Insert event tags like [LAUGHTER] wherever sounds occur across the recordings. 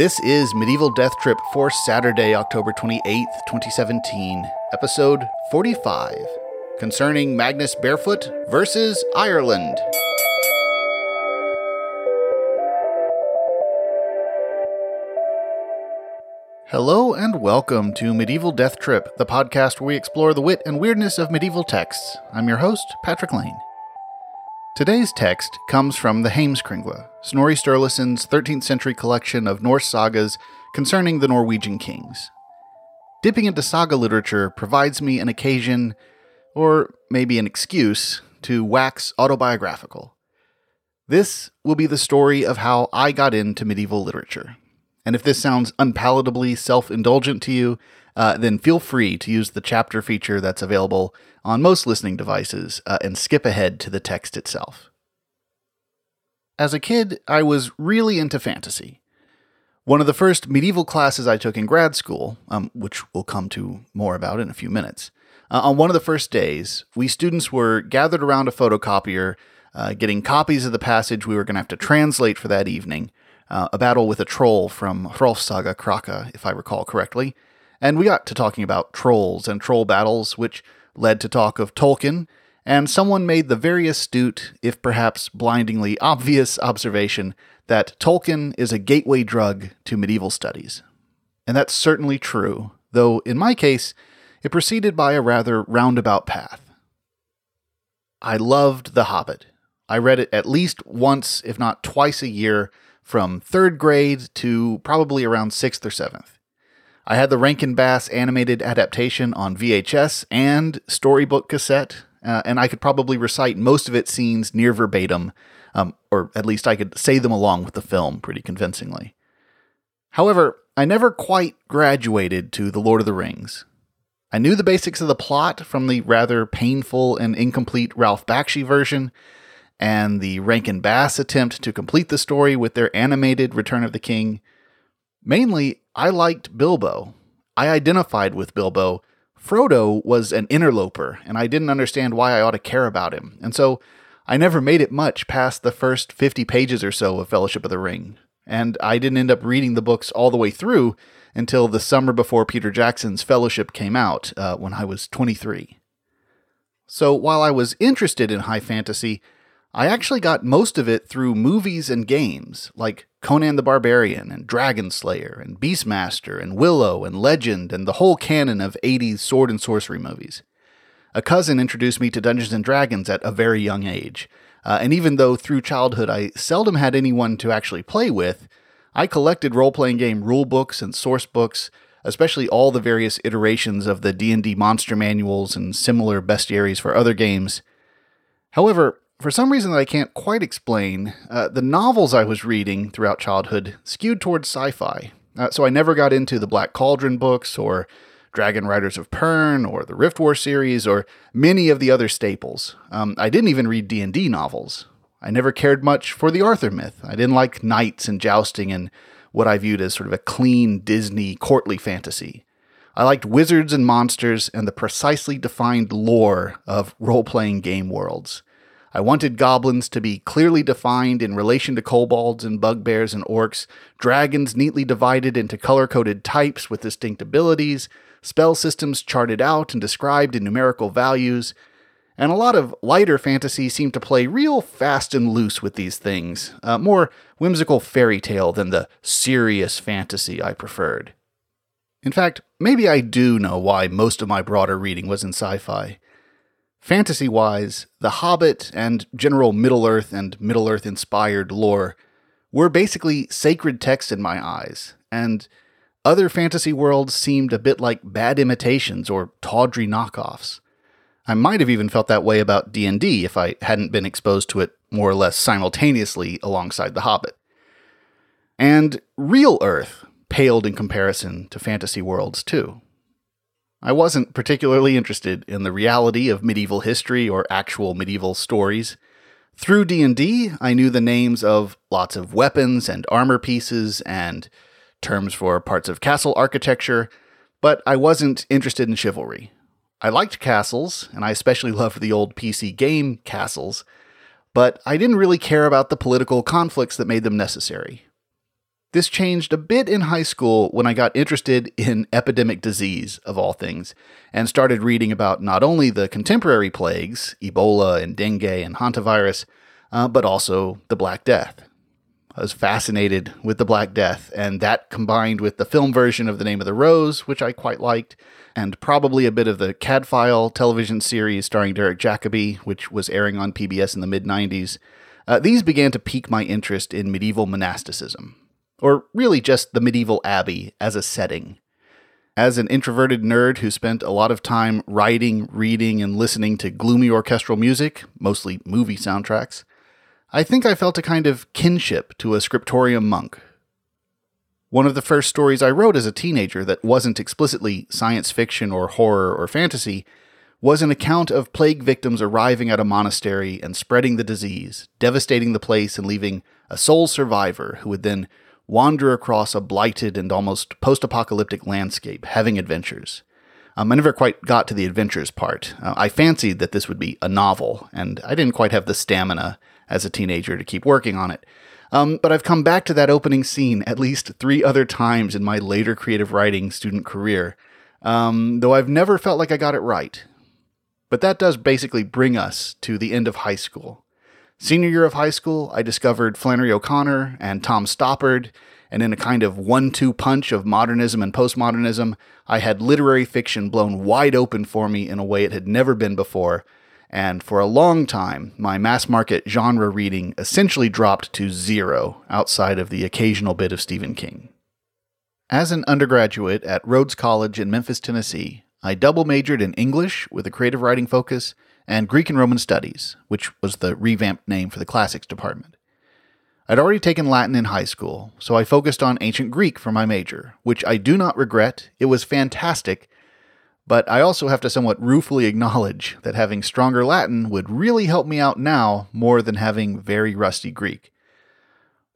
This is Medieval Death Trip for Saturday, October 28th, 2017, episode 45, concerning Magnus Barefoot versus Ireland. Hello and welcome to Medieval Death Trip, the podcast where we explore the wit and weirdness of medieval texts. I'm your host, Patrick Lane. Today's text comes from the Heimskringla, Snorri Sturluson's 13th century collection of Norse sagas concerning the Norwegian kings. Dipping into saga literature provides me an occasion, or maybe an excuse, to wax autobiographical. This will be the story of how I got into medieval literature. And if this sounds unpalatably self indulgent to you, uh, then feel free to use the chapter feature that's available on most listening devices uh, and skip ahead to the text itself. As a kid, I was really into fantasy. One of the first medieval classes I took in grad school, um, which we'll come to more about in a few minutes, uh, on one of the first days, we students were gathered around a photocopier, uh, getting copies of the passage we were going to have to translate for that evening. Uh, a battle with a troll from Hrolfsaga Kraka, if I recall correctly. And we got to talking about trolls and troll battles, which led to talk of Tolkien, and someone made the very astute, if perhaps blindingly obvious, observation that Tolkien is a gateway drug to medieval studies. And that's certainly true, though in my case, it proceeded by a rather roundabout path. I loved The Hobbit. I read it at least once, if not twice a year, from third grade to probably around sixth or seventh. I had the Rankin Bass animated adaptation on VHS and storybook cassette, uh, and I could probably recite most of its scenes near verbatim, um, or at least I could say them along with the film pretty convincingly. However, I never quite graduated to The Lord of the Rings. I knew the basics of the plot from the rather painful and incomplete Ralph Bakshi version, and the Rankin Bass attempt to complete the story with their animated Return of the King. Mainly, I liked Bilbo. I identified with Bilbo. Frodo was an interloper, and I didn't understand why I ought to care about him. And so I never made it much past the first 50 pages or so of Fellowship of the Ring. And I didn't end up reading the books all the way through until the summer before Peter Jackson's Fellowship came out uh, when I was 23. So while I was interested in high fantasy, I actually got most of it through movies and games like Conan the Barbarian and Dragon Slayer and Beastmaster and Willow and Legend and the whole canon of 80s sword and sorcery movies. A cousin introduced me to Dungeons and Dragons at a very young age, uh, and even though through childhood I seldom had anyone to actually play with, I collected role-playing game rule books and source books, especially all the various iterations of the D&D monster manuals and similar bestiaries for other games. However, for some reason that I can't quite explain, uh, the novels I was reading throughout childhood skewed towards sci fi. Uh, so I never got into the Black Cauldron books or Dragon Riders of Pern or the Rift War series or many of the other staples. Um, I didn't even read D&D novels. I never cared much for the Arthur myth. I didn't like knights and jousting and what I viewed as sort of a clean Disney courtly fantasy. I liked wizards and monsters and the precisely defined lore of role playing game worlds. I wanted goblins to be clearly defined in relation to kobolds and bugbears and orcs, dragons neatly divided into color coded types with distinct abilities, spell systems charted out and described in numerical values, and a lot of lighter fantasy seemed to play real fast and loose with these things, uh, more whimsical fairy tale than the serious fantasy I preferred. In fact, maybe I do know why most of my broader reading was in sci fi. Fantasy wise, The Hobbit and general Middle Earth and Middle Earth inspired lore were basically sacred texts in my eyes, and other fantasy worlds seemed a bit like bad imitations or tawdry knockoffs. I might have even felt that way about D&D if I hadn't been exposed to it more or less simultaneously alongside The Hobbit. And real Earth paled in comparison to fantasy worlds too. I wasn't particularly interested in the reality of medieval history or actual medieval stories. Through D&D, I knew the names of lots of weapons and armor pieces and terms for parts of castle architecture, but I wasn't interested in chivalry. I liked castles, and I especially loved the old PC game castles, but I didn't really care about the political conflicts that made them necessary. This changed a bit in high school when I got interested in epidemic disease, of all things, and started reading about not only the contemporary plagues, Ebola and dengue and hantavirus, uh, but also the Black Death. I was fascinated with the Black Death, and that combined with the film version of The Name of the Rose, which I quite liked, and probably a bit of the Cadfael television series starring Derek Jacobi, which was airing on PBS in the mid 90s, uh, these began to pique my interest in medieval monasticism, or really just the medieval abbey as a setting. As an introverted nerd who spent a lot of time writing, reading, and listening to gloomy orchestral music, mostly movie soundtracks, I think I felt a kind of kinship to a scriptorium monk. One of the first stories I wrote as a teenager that wasn't explicitly science fiction or horror or fantasy was an account of plague victims arriving at a monastery and spreading the disease, devastating the place and leaving a sole survivor who would then wander across a blighted and almost post apocalyptic landscape, having adventures. Um, I never quite got to the adventures part. Uh, I fancied that this would be a novel, and I didn't quite have the stamina as a teenager to keep working on it. Um, but I've come back to that opening scene at least three other times in my later creative writing student career, um, though I've never felt like I got it right. But that does basically bring us to the end of high school. Senior year of high school, I discovered Flannery O'Connor and Tom Stoppard, and in a kind of one two punch of modernism and postmodernism, I had literary fiction blown wide open for me in a way it had never been before. And for a long time, my mass market genre reading essentially dropped to zero outside of the occasional bit of Stephen King. As an undergraduate at Rhodes College in Memphis, Tennessee, I double majored in English with a creative writing focus and Greek and Roman Studies, which was the revamped name for the classics department. I'd already taken Latin in high school, so I focused on ancient Greek for my major, which I do not regret. It was fantastic, but I also have to somewhat ruefully acknowledge that having stronger Latin would really help me out now more than having very rusty Greek.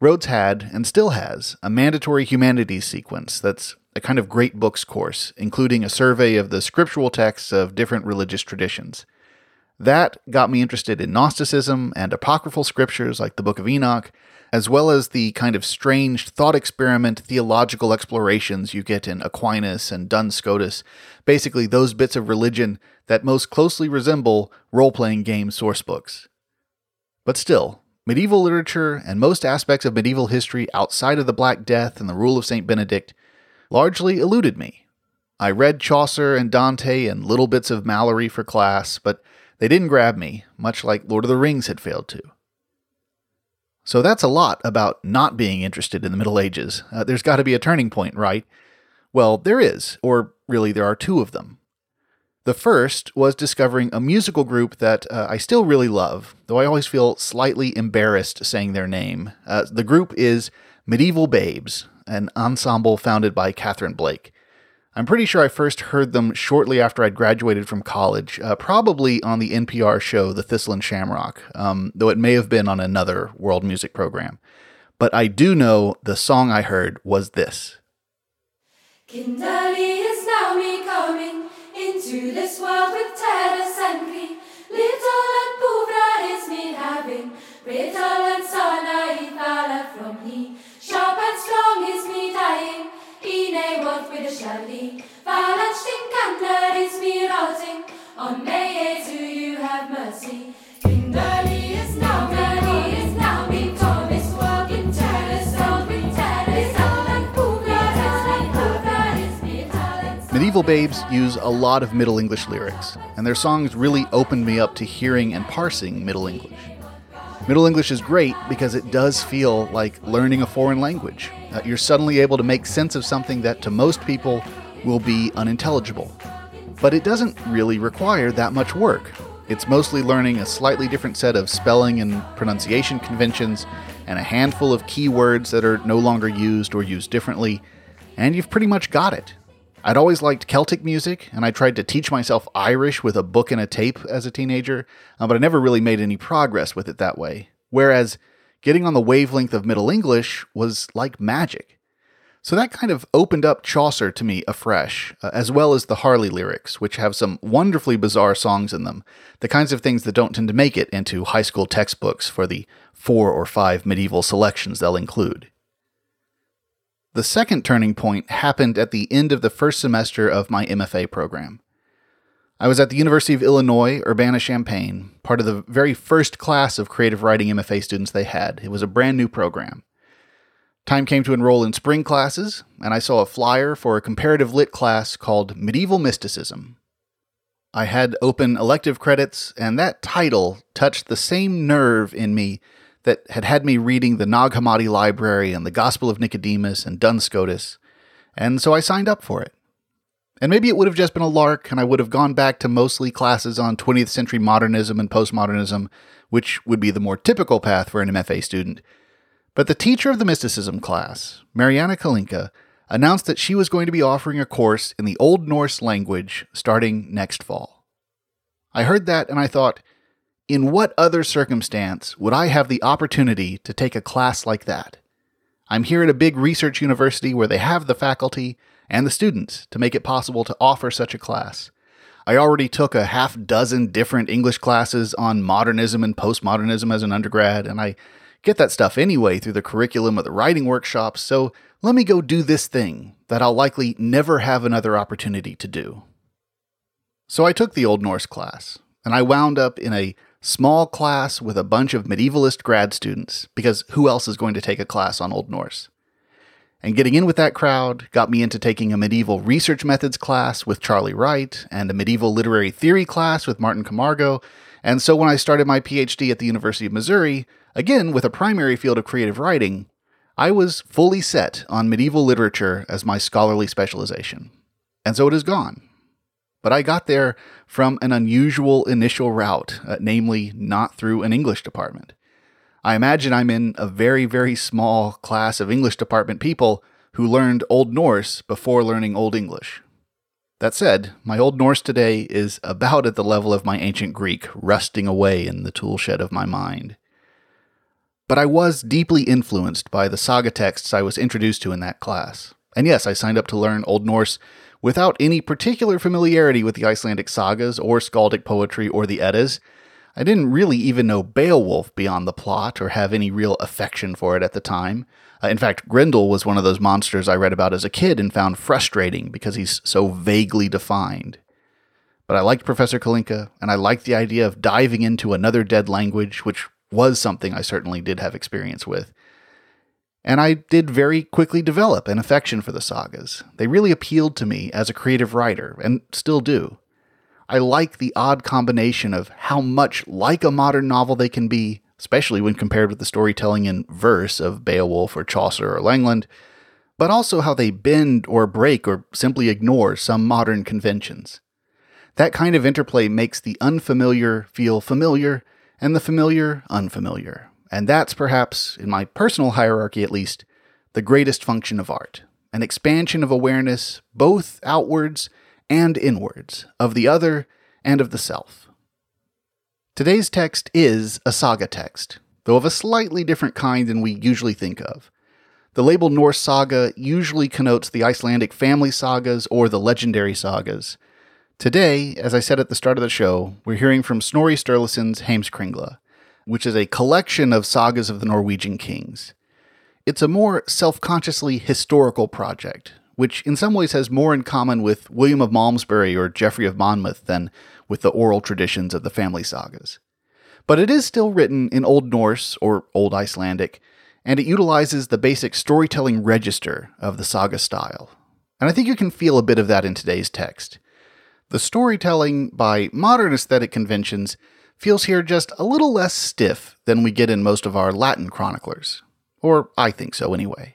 Rhodes had, and still has, a mandatory humanities sequence that's a kind of great books course, including a survey of the scriptural texts of different religious traditions. That got me interested in Gnosticism and apocryphal scriptures like the Book of Enoch, as well as the kind of strange thought experiment theological explorations you get in Aquinas and Duns Scotus, basically those bits of religion that most closely resemble role playing game sourcebooks. But still, medieval literature and most aspects of medieval history outside of the Black Death and the rule of St. Benedict largely eluded me. I read Chaucer and Dante and little bits of Malory for class, but they didn't grab me, much like Lord of the Rings had failed to. So that's a lot about not being interested in the Middle Ages. Uh, there's got to be a turning point, right? Well, there is, or really, there are two of them. The first was discovering a musical group that uh, I still really love, though I always feel slightly embarrassed saying their name. Uh, the group is Mediaeval Baebes, an ensemble founded by Katharine Blake. I'm pretty sure I first heard them shortly after I'd graduated from college, uh, probably on the NPR show The Thistle and Shamrock, um, though it may have been on another world music program. But I do know the song I heard was this. Kinderly is now me coming into this world with terrors and grief. Little and poor is me having, brittle and son I from me. Sharp and strong is me dying. Ine wolf with a shelly. Valent stinkantler is me routing. On May to you have mercy. Kimberly is now, Kimberly is. Thomas walking walking terrace. Mediaeval Baebes use a lot of Middle English lyrics, and their songs really opened me up to hearing and parsing Middle English. Middle English is great because it does feel like learning a foreign language. Uh, you're suddenly able to make sense of something that to most people will be unintelligible. But it doesn't really require that much work. It's mostly learning a slightly different set of spelling and pronunciation conventions and a handful of keywords that are no longer used or used differently, and you've pretty much got it. I'd always liked Celtic music, and I tried to teach myself Irish with a book and a tape as a teenager, uh, but I never really made any progress with it that way. Whereas getting on the wavelength of Middle English was like magic. So that kind of opened up Chaucer to me afresh, uh, as well as the Harley lyrics, which have some wonderfully bizarre songs in them, the kinds of things that don't tend to make it into high school textbooks for the four or five medieval selections they'll include. The second turning point happened at the end of the first semester of my MFA program. I was at the University of Illinois, Urbana Champaign, part of the very first class of creative writing MFA students they had. It was a brand new program. Time came to enroll in spring classes, and I saw a flyer for a comparative lit class called Medieval Mysticism. I had open elective credits, and that title touched the same nerve in me that had had me reading the Nag Hammadi Library and the Gospel of Nicodemus and Duns Scotus, and so I signed up for it. And maybe it would have just been a lark, and I would have gone back to mostly classes on 20th century modernism and postmodernism, which would be the more typical path for an MFA student. But the teacher of the mysticism class, Marianne Kalinke, announced that she was going to be offering a course in the Old Norse language starting next fall. I heard that and I thought, in what other circumstance would I have the opportunity to take a class like that? I'm here at a big research university where they have the faculty and the students to make it possible to offer such a class. I already took a half dozen different English classes on modernism and postmodernism as an undergrad, and I get that stuff anyway through the curriculum of the writing workshops, so let me go do this thing that I'll likely never have another opportunity to do. So I took the Old Norse class, and I wound up in a small class with a bunch of medievalist grad students, because who else is going to take a class on Old Norse? And getting in with that crowd got me into taking a medieval research methods class with Charlie Wright and a medieval literary theory class with Martin Camargo. And so when I started my PhD at the University of Missouri, again with a primary field of creative writing, I was fully set on medieval literature as my scholarly specialization. And so it is gone. But I got there from an unusual initial route, uh, namely, not through an English department. I imagine I'm in a very, very small class of English department people who learned Old Norse before learning Old English. That said, my Old Norse today is about at the level of my ancient Greek, rusting away in the toolshed of my mind. But I was deeply influenced by the saga texts I was introduced to in that class. And yes, I signed up to learn Old Norse without any particular familiarity with the Icelandic sagas or skaldic poetry or the Eddas. I didn't really even know Beowulf beyond the plot or have any real affection for it at the time. Uh, in fact, Grendel was one of those monsters I read about as a kid and found frustrating because he's so vaguely defined. But I liked Professor Kalinke, and I liked the idea of diving into another dead language, which was something I certainly did have experience with and I did very quickly develop an affection for the sagas. They really appealed to me as a creative writer, and still do. I like the odd combination of how much like a modern novel they can be, especially when compared with the storytelling in verse of Beowulf or Chaucer or Langland, but also how they bend or break or simply ignore some modern conventions. That kind of interplay makes the unfamiliar feel familiar and the familiar unfamiliar, and that's perhaps, in my personal hierarchy at least, the greatest function of art an expansion of awareness, both outwards and inwards, of the other and of the self. Today's text is a saga text, though of a slightly different kind than we usually think of. The label Norse saga usually connotes the Icelandic family sagas or the legendary sagas. Today, as I said at the start of the show, we're hearing from Snorri Sturluson's Heimskringla, which is a collection of sagas of the Norwegian kings. It's a more self consciously historical project, which in some ways has more in common with William of Malmesbury or Geoffrey of Monmouth than with the oral traditions of the family sagas. But it is still written in Old Norse or Old Icelandic, and it utilizes the basic storytelling register of the saga style. And I think you can feel a bit of that in today's text. The storytelling, by modern aesthetic conventions, feels here just a little less stiff than we get in most of our Latin chroniclers. Or I think so anyway.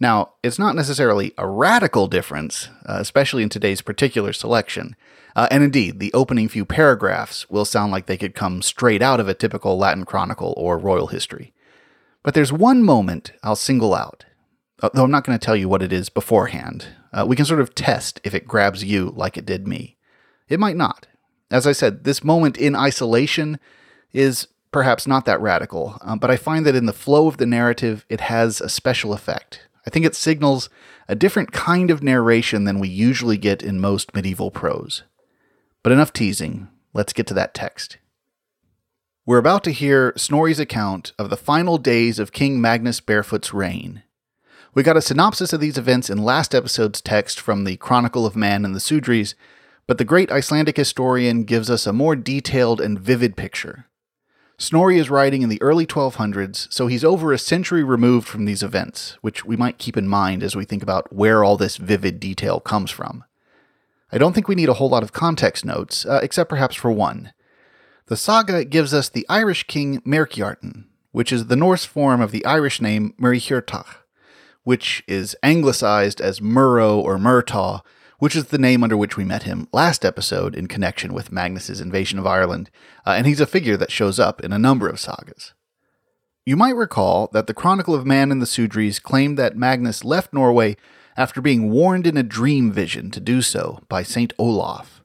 Now, it's not necessarily a radical difference, uh, especially in today's particular selection. Uh, and indeed, the opening few paragraphs will sound like they could come straight out of a typical Latin chronicle or royal history. But there's one moment I'll single out, uh, though I'm not going to tell you what it is beforehand. Uh, we can sort of test if it grabs you like it did me. It might not. As I said, this moment in isolation is perhaps not that radical, um, but I find that in the flow of the narrative, it has a special effect. I think it signals a different kind of narration than we usually get in most medieval prose. But enough teasing, let's get to that text. We're about to hear Snorri's account of the final days of King Magnus Barefoot's reign. We got a synopsis of these events in last episode's text from the Chronicle of Man and the Sudreys, but the great Icelandic historian gives us a more detailed and vivid picture. Snorri is writing in the early 1200s, so he's over a century removed from these events, which we might keep in mind as we think about where all this vivid detail comes from. I don't think we need a whole lot of context notes, uh, except perhaps for one. The saga gives us the Irish king Merkjartan, which is the Norse form of the Irish name Muirchertach, which is anglicized as Murro or Murtaugh, which is the name under which we met him last episode in connection with Magnus's invasion of Ireland, uh, and he's a figure that shows up in a number of sagas. You might recall that the Chronicle of Man and the Sudreys claimed that Magnus left Norway after being warned in a dream vision to do so by Saint Olaf.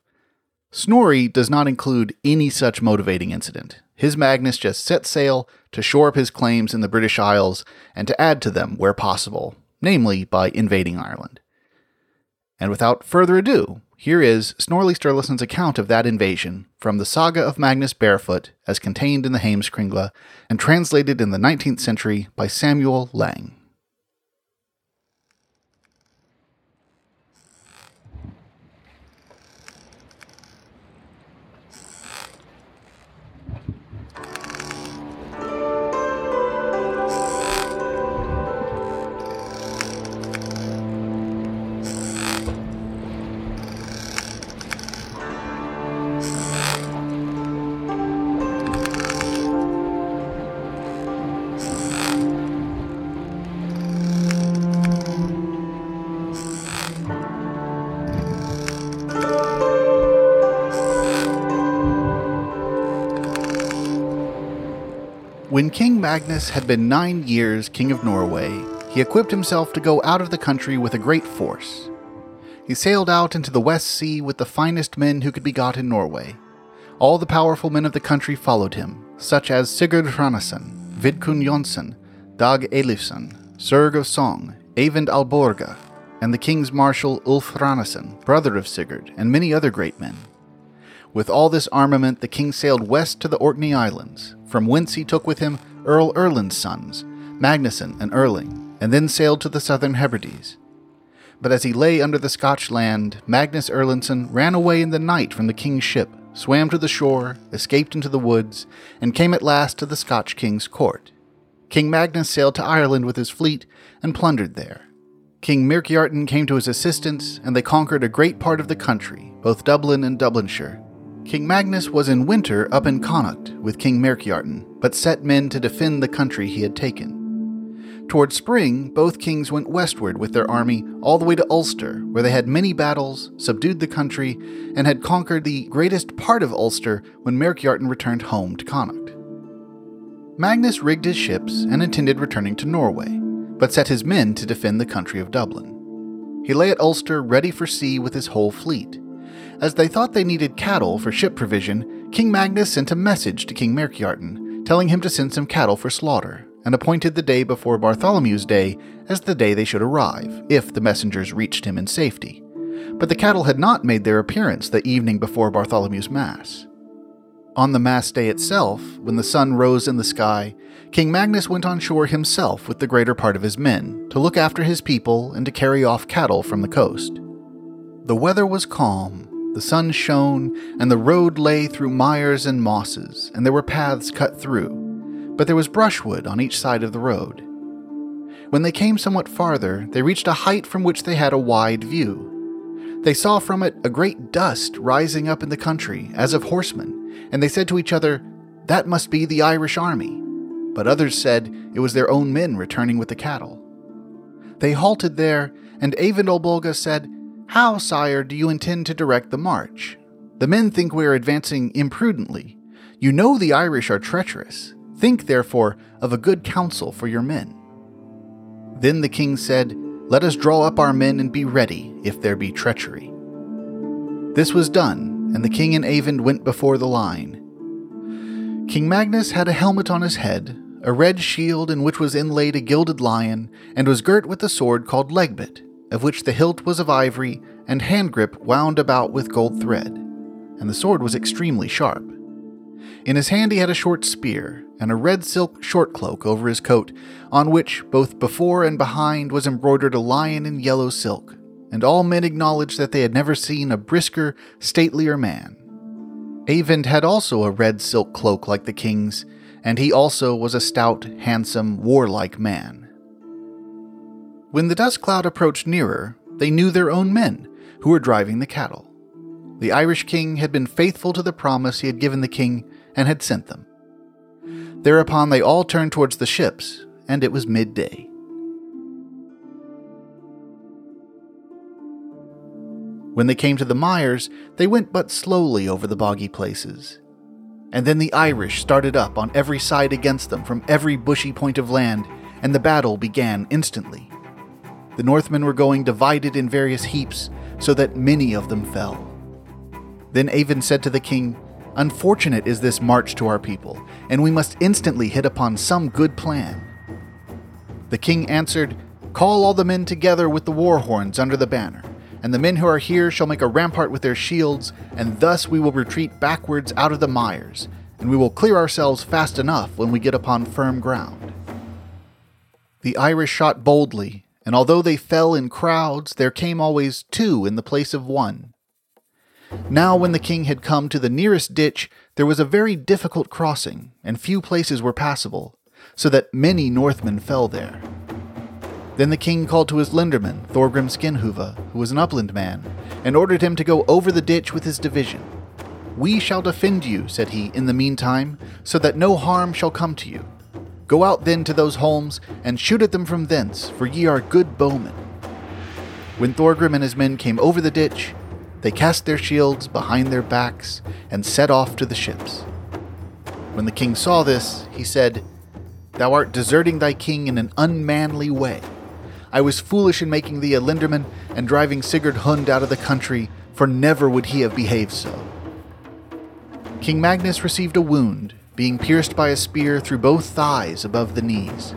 Snorri does not include any such motivating incident. His Magnus just set sail to shore up his claims in the British Isles and to add to them where possible, namely by invading Ireland. And without further ado, here is Snorri Sturluson's account of that invasion from the saga of Magnus Barefoot as contained in the Heimskringla and translated in the 19th century by Samuel Laing. When King Magnus had been nine years King of Norway, he equipped himself to go out of the country with a great force. He sailed out into the West Sea with the finest men who could be got in Norway. All the powerful men of the country followed him, such as Sigurd Hranesson, Vidkun Jonsson, Dag Eilifsson, Serk of Sogn, Eyvind Olboga, and the king's marshal Ulf Hranesson, brother of Sigurd, and many other great men. With all this armament, the king sailed west to the Orkney Islands, from whence he took with him Earl Erlend's sons, Magnusson and Erling, and then sailed to the southern Hebrides. But as he lay under the Scotch land, Magnus Erlendsson ran away in the night from the king's ship, swam to the shore, escaped into the woods, and came at last to the Scotch king's court. King Magnus sailed to Ireland with his fleet and plundered there. King Myrkjartan came to his assistance, and they conquered a great part of the country, both Dublin and Dublinshire, King Magnus was in winter up in Connacht with King Merkjartan, but set men to defend the country he had taken. Toward spring, both kings went westward with their army all the way to Ulster, where they had many battles, subdued the country, and had conquered the greatest part of Ulster when Merkjartan returned home to Connacht. Magnus rigged his ships and intended returning to Norway, but set his men to defend the country of Dublin. He lay at Ulster ready for sea with his whole fleet. As they thought they needed cattle for ship provision, King Magnus sent a message to King Merkjartan, telling him to send some cattle for slaughter, and appointed the day before Bartholomew's Day as the day they should arrive, if the messengers reached him in safety. But the cattle had not made their appearance the evening before Bartholomew's Mass. On the Mass day itself, when the sun rose in the sky, King Magnus went on shore himself with the greater part of his men, to look after his people and to carry off cattle from the coast. The weather was calm, the sun shone, and the road lay through mires and mosses, and there were paths cut through, but there was brushwood on each side of the road. When they came somewhat farther, they reached a height from which they had a wide view. They saw from it a great dust rising up in the country, as of horsemen, and they said to each other, That must be the Irish army. But others said it was their own men returning with the cattle. They halted there, and Eyvind Olboga said, how, sire, do you intend to direct the march? The men think we are advancing imprudently. You know the Irish are treacherous. Think, therefore, of a good counsel for your men. Then the king said, Let us draw up our men and be ready, if there be treachery. This was done, and the king and Eyvind went before the line. King Magnus had a helmet on his head, a red shield in which was inlaid a gilded lion, and was girt with a sword called legbit, of which the hilt was of ivory and hand grip wound about with gold thread, and the sword was extremely sharp. In his hand he had a short spear, and a red silk short cloak over his coat, on which, both before and behind, was embroidered a lion in yellow silk, and all men acknowledged that they had never seen a brisker, statelier man. Eyvind had also a red silk cloak like the king's, and he also was a stout, handsome, warlike man. When the dust cloud approached nearer, they knew their own men, who were driving the cattle. The Irish king had been faithful to the promise he had given the king and had sent them. Thereupon they all turned towards the ships, and it was midday. When they came to the mires, they went but slowly over the boggy places. And then the Irish started up on every side against them from every bushy point of land, and the battle began instantly. The Northmen were going divided in various heaps, so that many of them fell. Then Eyvind said to the king, Unfortunate is this march to our people, and we must instantly hit upon some good plan. The king answered, Call all the men together with the war horns under the banner and the men who are here shall make a rampart with their shields, and thus we will retreat backwards out of the mires, and we will clear ourselves fast enough when we get upon firm ground. The Irish shot boldly, and although they fell in crowds, there came always two in the place of one. Now, when the king had come to the nearest ditch, there was a very difficult crossing, and few places were passable, so that many Northmen fell there. Then the king called to his lenderman, Thorgrim Skinhuva, who was an upland man, and ordered him to go over the ditch with his division. We shall defend you, said he, in the meantime, so that no harm shall come to you. Go out then to those holms, and shoot at them from thence, for ye are good bowmen. When Thorgrim and his men came over the ditch, they cast their shields behind their backs, and set off to the ships. When the king saw this, he said, Thou art deserting thy king in an unmanly way. I was foolish in making thee a lenderman and driving Sigurd Hund out of the country, for never would he have behaved so. King Magnus received a wound, being pierced by a spear through both thighs above the knees.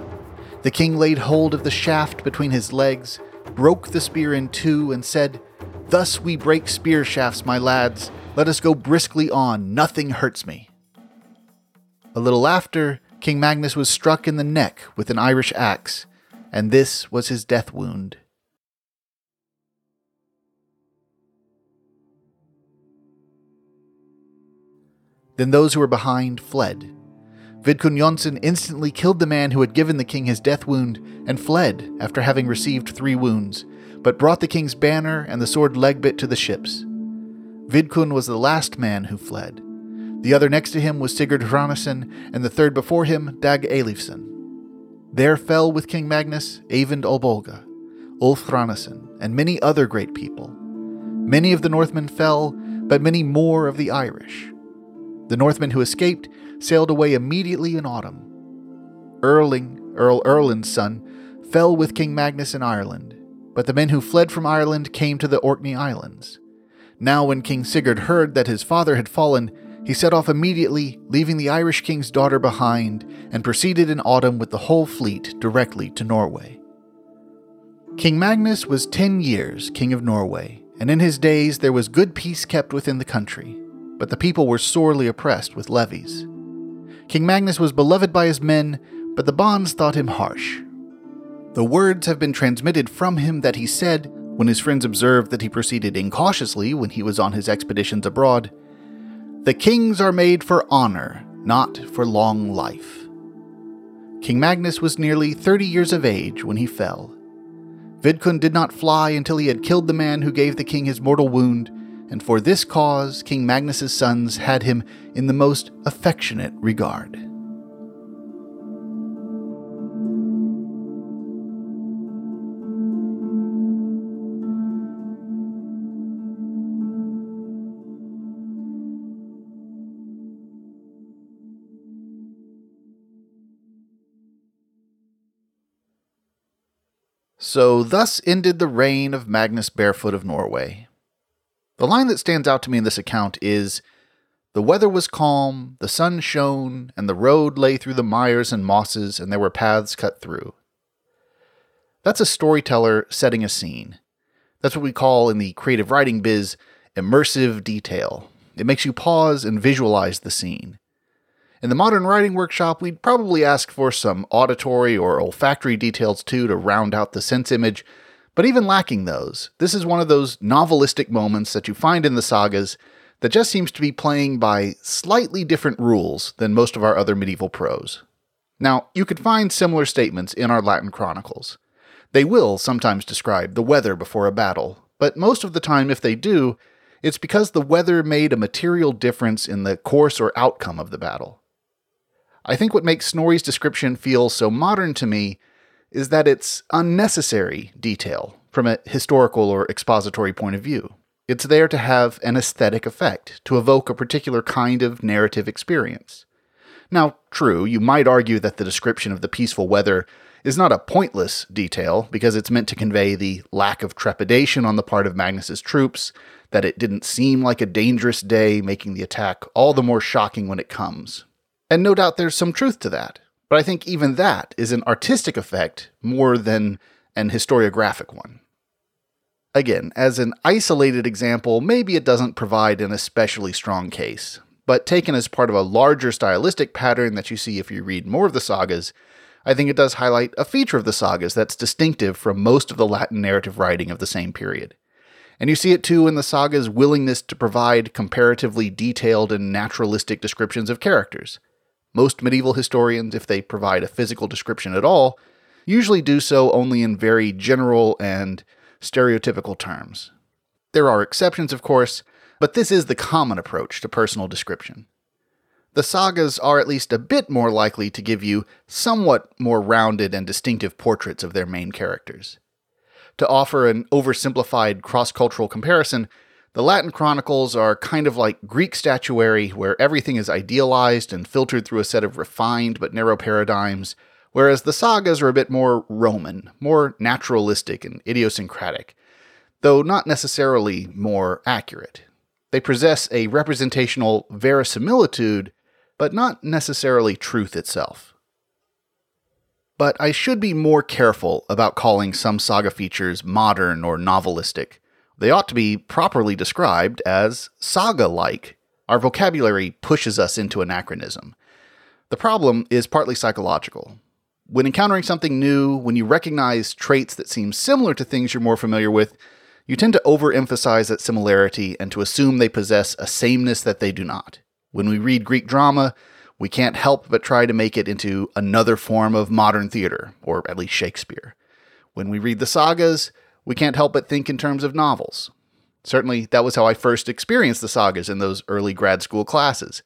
The king laid hold of the shaft between his legs, broke the spear in two, and said, Thus we break spear shafts, my lads. Let us go briskly on. Nothing hurts me. A little after, King Magnus was struck in the neck with an Irish axe, and this was his death wound. Then those who were behind fled. Vidkun Jonsson instantly killed the man who had given the king his death wound and fled after having received three wounds, but brought the king's banner and the sword Legbit to the ships. Vidkun was the last man who fled. The other next to him was Sigurd Hranesson, and the third before him, Dag Eilifsson. There fell with King Magnus Eyvind Olboga, Ulf Hranesson, and many other great people. Many of the Northmen fell, but many more of the Irish. The Northmen who escaped sailed away immediately in autumn. Erling, Earl Erlend's son, fell with King Magnus in Ireland, but the men who fled from Ireland came to the Orkney Islands. Now, when King Sigurd heard that his father had fallen, he set off immediately, leaving the Irish king's daughter behind, and proceeded in autumn with the whole fleet directly to Norway. King Magnus was ten years king of Norway, and in his days there was good peace kept within the country, but the people were sorely oppressed with levies. King Magnus was beloved by his men, but the bonds thought him harsh. The words have been transmitted from him that he said, when his friends observed that he proceeded incautiously when he was on his expeditions abroad, the kings are made for honor, not for long life. King Magnus was nearly 30 years of age when he fell. Vidkun did not fly until he had killed the man who gave the king his mortal wound, and for this cause King Magnus's sons had him in the most affectionate regard. So, thus ended the reign of Magnus Barefoot of Norway. The line that stands out to me in this account is The weather was calm, the sun shone, and the road lay through the mires and mosses, and there were paths cut through. That's a storyteller setting a scene. That's what we call in the creative writing biz immersive detail. It makes you pause and visualize the scene. In the modern writing workshop, we'd probably ask for some auditory or olfactory details too to round out the sense image, but even lacking those, this is one of those novelistic moments that you find in the sagas that just seems to be playing by slightly different rules than most of our other medieval prose. Now, you could find similar statements in our Latin chronicles. They will sometimes describe the weather before a battle, but most of the time, if they do, it's because the weather made a material difference in the course or outcome of the battle. I think what makes Snorri's description feel so modern to me is that it's unnecessary detail from a historical or expository point of view. It's there to have an aesthetic effect, to evoke a particular kind of narrative experience. Now, true, you might argue that the description of the peaceful weather is not a pointless detail because it's meant to convey the lack of trepidation on the part of Magnus's troops, that it didn't seem like a dangerous day, making the attack all the more shocking when it comes. And no doubt there's some truth to that, but I think even that is an artistic effect more than an historiographic one. Again, as an isolated example, maybe it doesn't provide an especially strong case, but taken as part of a larger stylistic pattern that you see if you read more of the sagas, I think it does highlight a feature of the sagas that's distinctive from most of the Latin narrative writing of the same period. And you see it too in the saga's willingness to provide comparatively detailed and naturalistic descriptions of characters. Most medieval historians, if they provide a physical description at all, usually do so only in very general and stereotypical terms. There are exceptions, of course, but this is the common approach to personal description. The sagas are at least a bit more likely to give you somewhat more rounded and distinctive portraits of their main characters. To offer an oversimplified cross cultural comparison, the Latin chronicles are kind of like Greek statuary, where everything is idealized and filtered through a set of refined but narrow paradigms, whereas the sagas are a bit more Roman, more naturalistic and idiosyncratic, though not necessarily more accurate. They possess a representational verisimilitude, but not necessarily truth itself. But I should be more careful about calling some saga features modern or novelistic. They ought to be properly described as saga like. Our vocabulary pushes us into anachronism. The problem is partly psychological. When encountering something new, when you recognize traits that seem similar to things you're more familiar with, you tend to overemphasize that similarity and to assume they possess a sameness that they do not. When we read Greek drama, we can't help but try to make it into another form of modern theater, or at least Shakespeare. When we read the sagas, we can't help but think in terms of novels. Certainly, that was how I first experienced the sagas in those early grad school classes.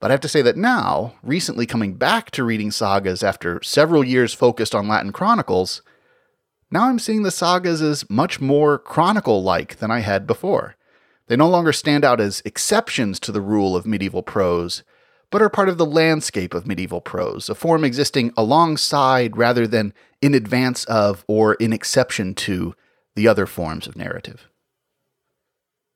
But I have to say that now, recently coming back to reading sagas after several years focused on Latin chronicles, now I'm seeing the sagas as much more chronicle like than I had before. They no longer stand out as exceptions to the rule of medieval prose, but are part of the landscape of medieval prose, a form existing alongside rather than in advance of or in exception to the other forms of narrative.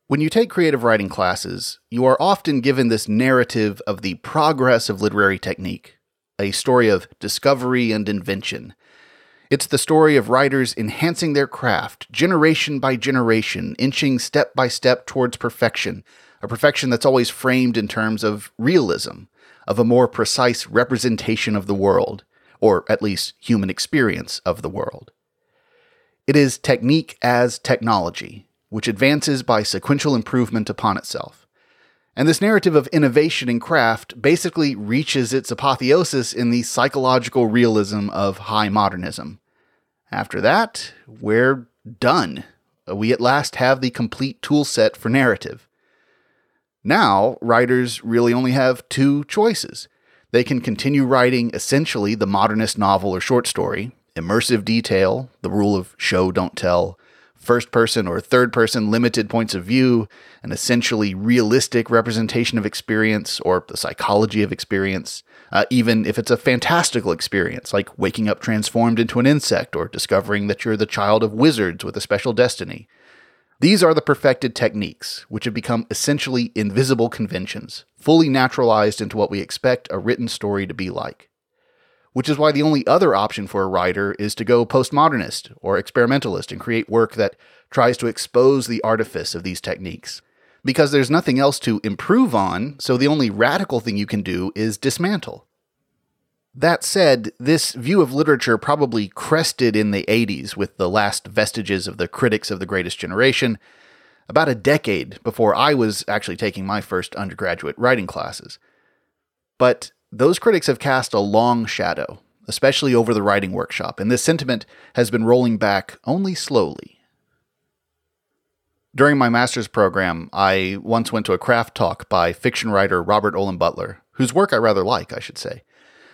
When you take creative writing classes, you are often given this narrative of the progress of literary technique, a story of discovery and invention. It's the story of writers enhancing their craft, generation by generation, inching step by step towards perfection, a perfection that's always framed in terms of realism, of a more precise representation of the world, or at least human experience of the world. It is technique as technology, which advances by sequential improvement upon itself. And this narrative of innovation in craft basically reaches its apotheosis in the psychological realism of high modernism. After that, we're done. We at last have the complete tool set for narrative. Now, writers really only have two choices. They can continue writing essentially the modernist novel or short story, immersive detail, the rule of show, don't tell, first person or third person limited points of view, an essentially realistic representation of experience or the psychology of experience, uh, even if it's a fantastical experience, like waking up transformed into an insect or discovering that you're the child of wizards with a special destiny. These are the perfected techniques, which have become essentially invisible conventions, fully naturalized into what we expect a written story to be like which is why the only other option for a writer is to go postmodernist or experimentalist and create work that tries to expose the artifice of these techniques. because there's nothing else to improve on, so the only radical thing you can do is dismantle. That said, this view of literature probably crested in the 80s with the last vestiges of the critics of the greatest generation, about a decade before I was actually taking my first undergraduate writing classes. But those critics have cast a long shadow, especially over the writing workshop, and this sentiment has been rolling back only slowly. During my master's program, I once went to a craft talk by fiction writer Robert Olen Butler, whose work I rather like, I should say.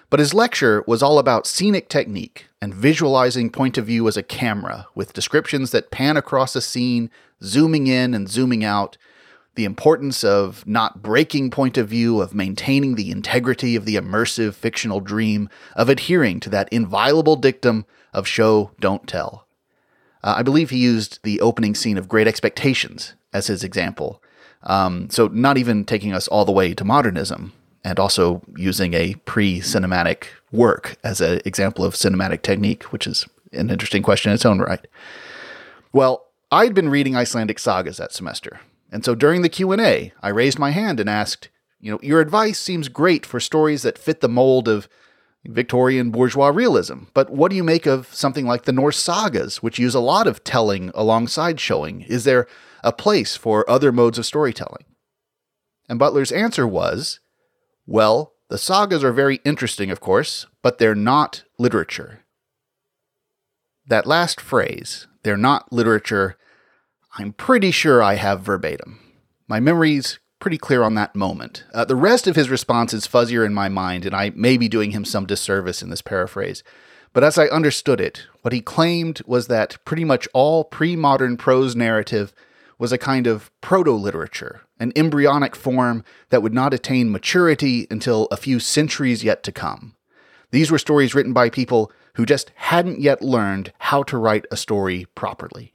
But his lecture was all about scenic technique and visualizing point of view as a camera, with descriptions that pan across a scene, zooming in and zooming out, the importance of not breaking point of view, of maintaining the integrity of the immersive fictional dream, of adhering to that inviolable dictum of show, don't tell. Uh, I believe he used the opening scene of Great Expectations as his example. Um, so, not even taking us all the way to modernism, and also using a pre cinematic work as an example of cinematic technique, which is an interesting question in its own right. Well, I'd been reading Icelandic sagas that semester, and so during the Q&A, I raised my hand and asked, you know, your advice seems great for stories that fit the mold of Victorian bourgeois realism, but what do you make of something like the Norse sagas, which use a lot of telling alongside showing? Is there a place for other modes of storytelling? And Butler's answer was well, the sagas are very interesting, of course, but they're not literature. That last phrase, they're not literature, I'm pretty sure I have verbatim. My memory's pretty clear on that moment. Uh, the rest of his response is fuzzier in my mind, and I may be doing him some disservice in this paraphrase. But as I understood it, what he claimed was that pretty much all pre modern prose narrative was a kind of proto literature, an embryonic form that would not attain maturity until a few centuries yet to come. These were stories written by people who just hadn't yet learned how to write a story properly.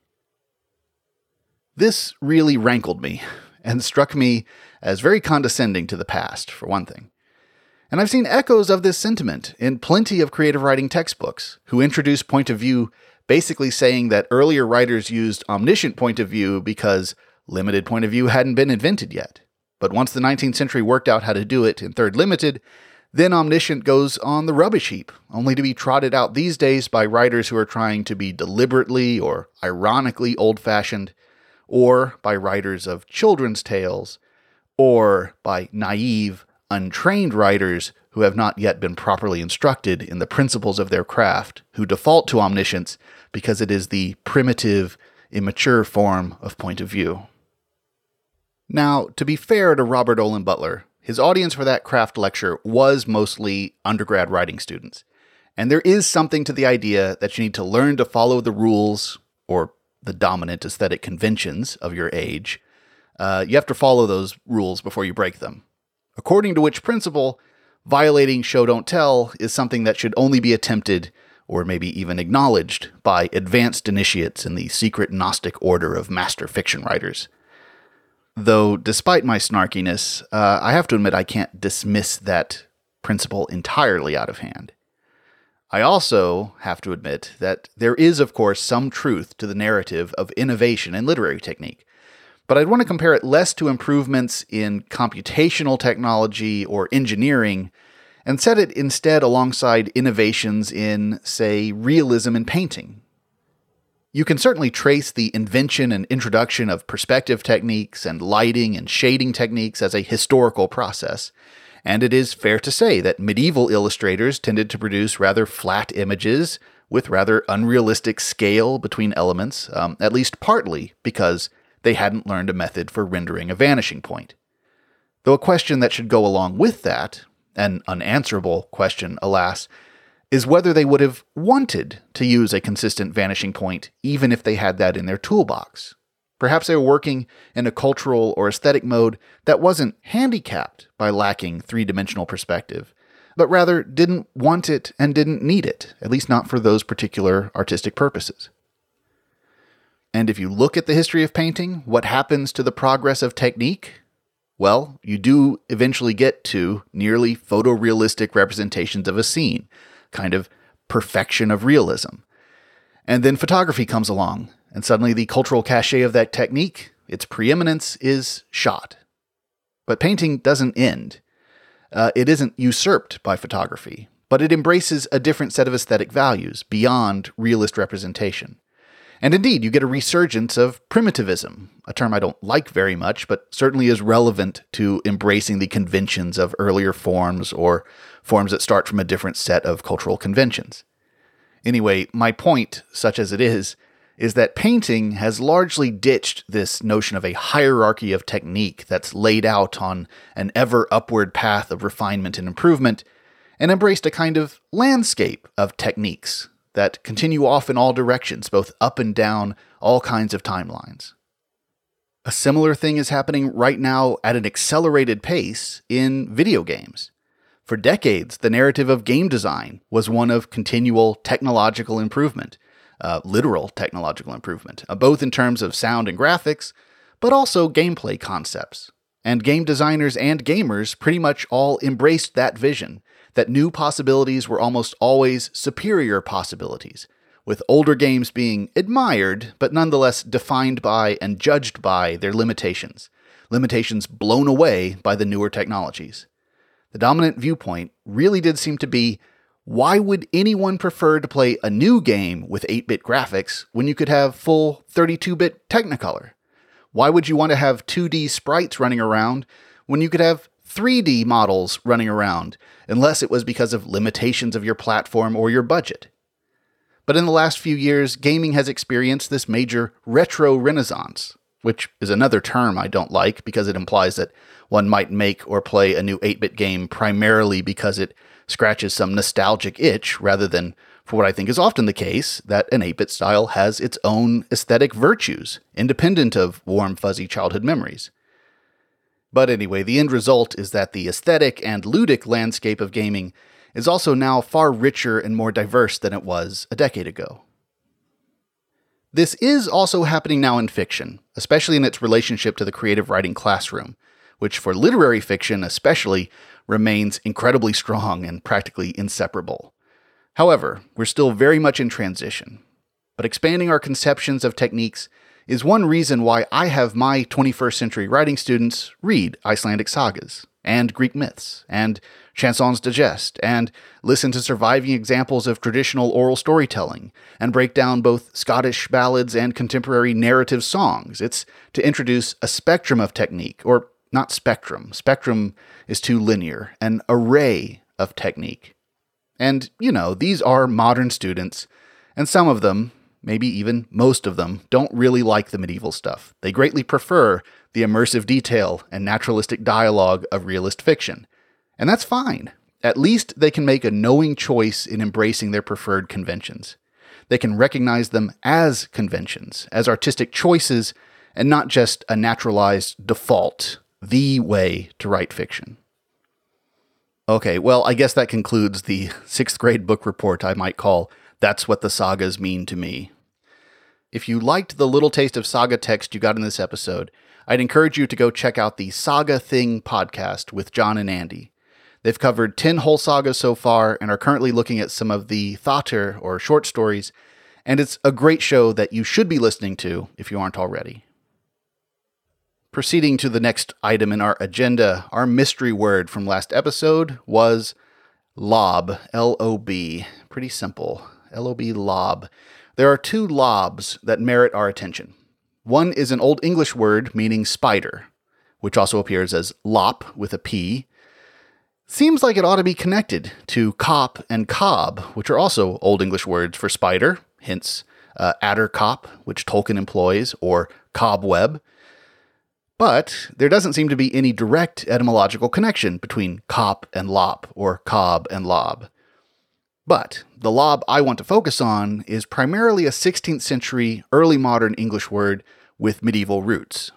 This really rankled me and struck me as very condescending to the past, for one thing. And I've seen echoes of this sentiment in plenty of creative writing textbooks, who introduce point of view basically saying that earlier writers used omniscient point of view because limited point of view hadn't been invented yet. But once the 19th century worked out how to do it in third limited, then omniscient goes on the rubbish heap, only to be trotted out these days by writers who are trying to be deliberately or ironically old fashioned, or by writers of children's tales, or by naive, untrained writers who have not yet been properly instructed in the principles of their craft, who default to omniscience because it is the primitive, immature form of point of view. Now, to be fair to Robert Olen Butler, his audience for that craft lecture was mostly undergrad writing students. And there is something to the idea that you need to learn to follow the rules or the dominant aesthetic conventions of your age. Uh, you have to follow those rules before you break them. According to which principle, violating show don't tell is something that should only be attempted or maybe even acknowledged by advanced initiates in the secret Gnostic order of master fiction writers. Though, despite my snarkiness, uh, I have to admit I can't dismiss that principle entirely out of hand. I also have to admit that there is, of course, some truth to the narrative of innovation in literary technique, but I'd want to compare it less to improvements in computational technology or engineering and set it instead alongside innovations in, say, realism in painting. You can certainly trace the invention and introduction of perspective techniques and lighting and shading techniques as a historical process, and it is fair to say that medieval illustrators tended to produce rather flat images with rather unrealistic scale between elements, um, at least partly because they hadn't learned a method for rendering a vanishing point. Though a question that should go along with that, an unanswerable question, alas, is whether they would have wanted to use a consistent vanishing point even if they had that in their toolbox. Perhaps they were working in a cultural or aesthetic mode that wasn't handicapped by lacking three dimensional perspective, but rather didn't want it and didn't need it, at least not for those particular artistic purposes. And if you look at the history of painting, what happens to the progress of technique? Well, you do eventually get to nearly photorealistic representations of a scene, kind of perfection of realism. And then photography comes along, and suddenly the cultural cachet of that technique its preeminence is shot. But painting doesn't end. Uh, it isn't usurped by photography, but it embraces a different set of aesthetic values beyond realist representation. And indeed, you get a resurgence of primitivism, a term I don't like very much, but certainly is relevant to embracing the conventions of earlier forms or forms that start from a different set of cultural conventions. Anyway, my point, such as it is, is that painting has largely ditched this notion of a hierarchy of technique that's laid out on an ever upward path of refinement and improvement, and embraced a kind of landscape of techniques that continue off in all directions, both up and down all kinds of timelines. A similar thing is happening right now at an accelerated pace in video games. For decades, the narrative of game design was one of continual technological improvement, uh, literal technological improvement, uh, both in terms of sound and graphics, but also gameplay concepts. And game designers and gamers pretty much all embraced that vision that new possibilities were almost always superior possibilities, with older games being admired, but nonetheless defined by and judged by their limitations, limitations blown away by the newer technologies. The dominant viewpoint really did seem to be why would anyone prefer to play a new game with 8 bit graphics when you could have full 32 bit Technicolor? Why would you want to have 2D sprites running around when you could have 3D models running around, unless it was because of limitations of your platform or your budget? But in the last few years, gaming has experienced this major retro renaissance, which is another term I don't like because it implies that one might make or play a new 8 bit game primarily because it scratches some nostalgic itch rather than for what I think is often the case, that an 8 bit style has its own aesthetic virtues, independent of warm, fuzzy childhood memories. But anyway, the end result is that the aesthetic and ludic landscape of gaming is also now far richer and more diverse than it was a decade ago. This is also happening now in fiction, especially in its relationship to the creative writing classroom, which for literary fiction especially remains incredibly strong and practically inseparable. However, we're still very much in transition. But expanding our conceptions of techniques is one reason why I have my 21st century writing students read Icelandic sagas and Greek myths and chansons de geste and listen to surviving examples of traditional oral storytelling and break down both Scottish ballads and contemporary narrative songs. It's to introduce a spectrum of technique, or not spectrum. Spectrum is too linear, an array of technique. And, you know, these are modern students, and some of them, maybe even most of them, don't really like the medieval stuff. They greatly prefer the immersive detail and naturalistic dialogue of realist fiction. And that's fine. At least they can make a knowing choice in embracing their preferred conventions. They can recognize them as conventions, as artistic choices, and not just a naturalized default the way to write fiction. Okay, well, I guess that concludes the [LAUGHS] sixth grade book report I might call That's What the Sagas Mean to Me. If you liked the little taste of saga text you got in this episode, I'd encourage you to go check out the Saga Thing podcast with John and Andy. They've covered 10 whole sagas so far and are currently looking at some of the þættir or short stories, and it's a great show that you should be listening to if you aren't already. Proceeding to the next item in our agenda, our mystery word from last episode was lob, L O B. Pretty simple. L O B lob. There are two lobs that merit our attention. One is an Old English word meaning spider, which also appears as lop with a P. Seems like it ought to be connected to cop and cob, which are also Old English words for spider, hence uh, adder cop, which Tolkien employs, or cobweb. But there doesn't seem to be any direct etymological connection between cop and lop or cob and lob. But the lob I want to focus on is primarily a 16th century early modern English word with medieval roots.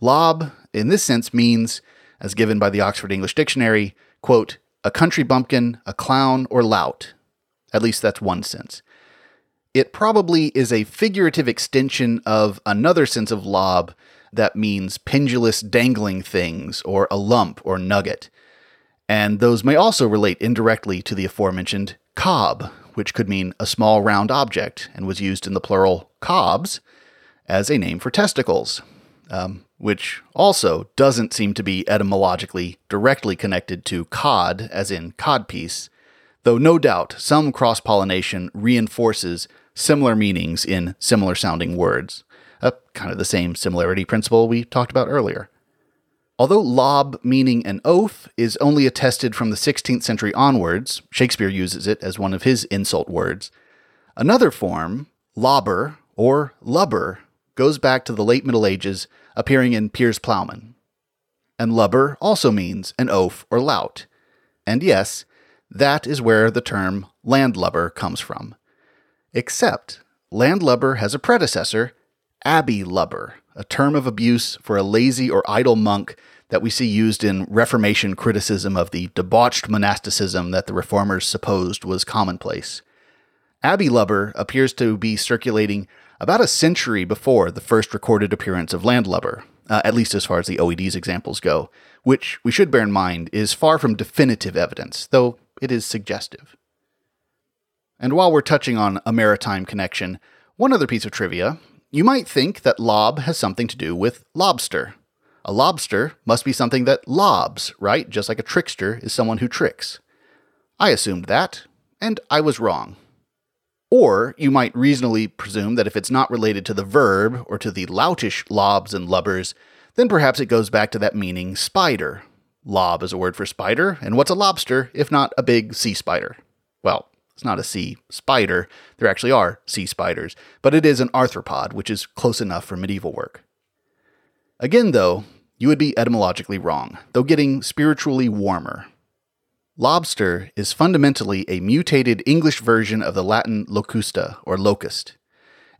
Lob, in this sense, means, as given by the Oxford English Dictionary, quote, a country bumpkin, a clown, or lout. At least that's one sense. It probably is a figurative extension of another sense of lob that means pendulous dangling things, or a lump or nugget. And those may also relate indirectly to the aforementioned cob, which could mean a small round object and was used in the plural cobs as a name for testicles. um, which also doesn't seem to be etymologically directly connected to cod, as in codpiece, though no doubt some cross pollination reinforces similar meanings in similar sounding words. Uh, kind of the same similarity principle we talked about earlier. Although lob meaning an oath is only attested from the 16th century onwards, Shakespeare uses it as one of his insult words. Another form, lobber or lubber, goes back to the late Middle Ages, appearing in Piers Plowman. And lubber also means an oaf or lout. And yes, that is where the term landlubber comes from. Except, landlubber has a predecessor, abbey lubber, a term of abuse for a lazy or idle monk that we see used in Reformation criticism of the debauched monasticism that the Reformers supposed was commonplace. Abbey lubber appears to be circulating about a century before the first recorded appearance of landlubber, uh, at least as far as the OED's examples go, which we should bear in mind is far from definitive evidence, though it is suggestive. And while we're touching on a maritime connection, one other piece of trivia you might think that lob has something to do with lobster. A lobster must be something that lobs, right? Just like a trickster is someone who tricks. I assumed that, and I was wrong. Or you might reasonably presume that if it's not related to the verb or to the loutish lobs and lubbers, then perhaps it goes back to that meaning spider. Lob is a word for spider, and what's a lobster if not a big sea spider? It's not a sea spider. There actually are sea spiders, but it is an arthropod, which is close enough for medieval work. Again, though, you would be etymologically wrong, though getting spiritually warmer. Lobster is fundamentally a mutated English version of the Latin locusta, or locust.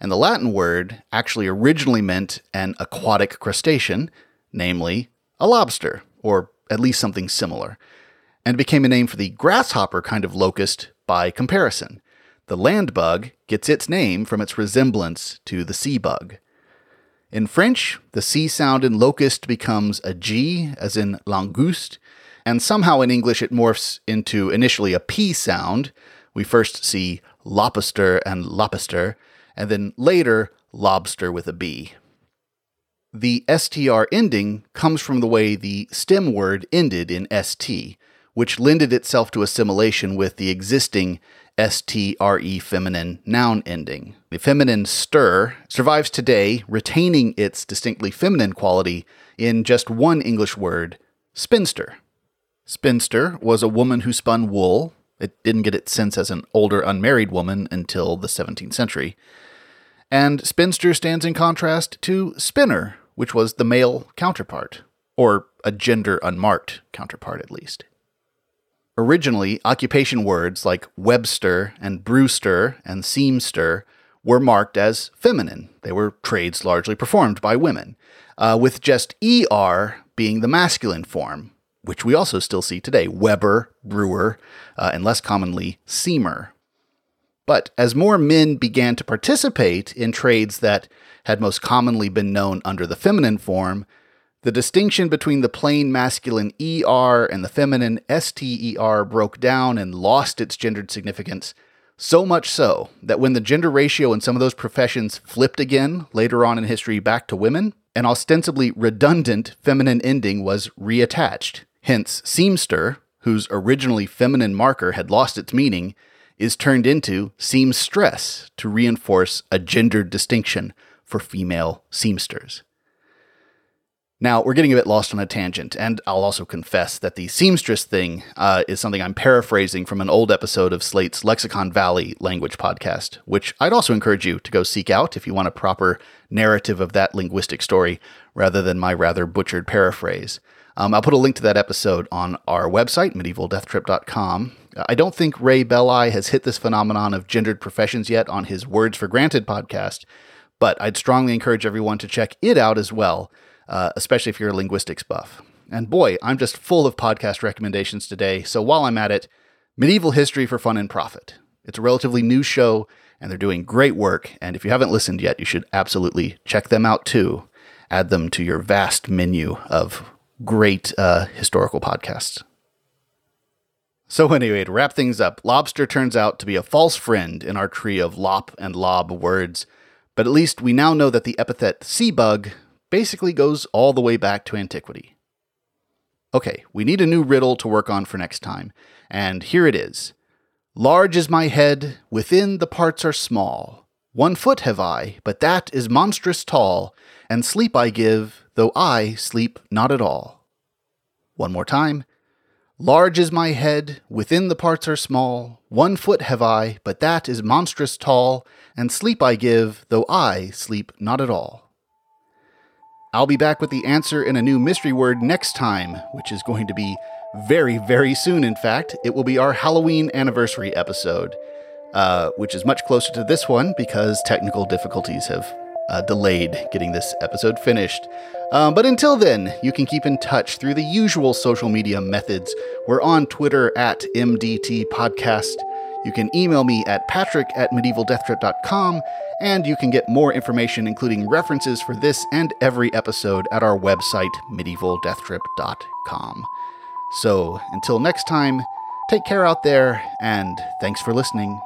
And the Latin word actually originally meant an aquatic crustacean, namely a lobster, or at least something similar, and became a name for the grasshopper kind of locust by comparison. The land bug gets its name from its resemblance to the sea bug. In French, the C sound in locust becomes a G, as in langouste, and somehow in English it morphs into initially a P sound. We first see lobster and lobster, and then later lobster with a B. The STR ending comes from the way the stem word ended in ST, which lended itself to assimilation with the existing STRE feminine noun ending. The feminine stir survives today, retaining its distinctly feminine quality in just one English word, spinster. Spinster was a woman who spun wool. It didn't get its sense as an older unmarried woman until the 17th century. And spinster stands in contrast to spinner, which was the male counterpart, or a gender unmarked counterpart at least. Originally, occupation words like webster and brewster and seamster were marked as feminine. They were trades largely performed by women, uh, with just ER being the masculine form, which we also still see today Weber, brewer, uh, and less commonly, seamer. But as more men began to participate in trades that had most commonly been known under the feminine form, the distinction between the plain masculine ER and the feminine STER broke down and lost its gendered significance, so much so that when the gender ratio in some of those professions flipped again later on in history back to women, an ostensibly redundant feminine ending was reattached. Hence, seamster, whose originally feminine marker had lost its meaning, is turned into seamstress to reinforce a gendered distinction for female seamsters. Now, we're getting a bit lost on a tangent, and I'll also confess that the seamstress thing uh, is something I'm paraphrasing from an old episode of Slate's Lexicon Valley language podcast, which I'd also encourage you to go seek out if you want a proper narrative of that linguistic story rather than my rather butchered paraphrase. Um, I'll put a link to that episode on our website, medievaldeathtrip.com. I don't think Ray Belli has hit this phenomenon of gendered professions yet on his Words for Granted podcast, but I'd strongly encourage everyone to check it out as well uh, especially if you're a linguistics buff. And boy, I'm just full of podcast recommendations today. So while I'm at it, Medieval History for Fun and Profit. It's a relatively new show, and they're doing great work. And if you haven't listened yet, you should absolutely check them out too. Add them to your vast menu of great uh, historical podcasts. So, anyway, to wrap things up, lobster turns out to be a false friend in our tree of lop and lob words, but at least we now know that the epithet sea bug basically goes all the way back to antiquity. Okay, we need a new riddle to work on for next time, and here it is. Large is my head, within the parts are small. One foot have I, but that is monstrous tall, and sleep I give, though I sleep not at all. One more time. Large is my head, within the parts are small. One foot have I, but that is monstrous tall, and sleep I give, though I sleep not at all. I'll be back with the answer in a new mystery word next time, which is going to be very, very soon, in fact. It will be our Halloween anniversary episode, uh, which is much closer to this one because technical difficulties have uh, delayed getting this episode finished. Um, but until then, you can keep in touch through the usual social media methods. We're on Twitter at MDT Podcast. You can email me at patrick at medievaldeathtrip.com, and you can get more information, including references for this and every episode, at our website, medievaldeathtrip.com. So until next time, take care out there, and thanks for listening.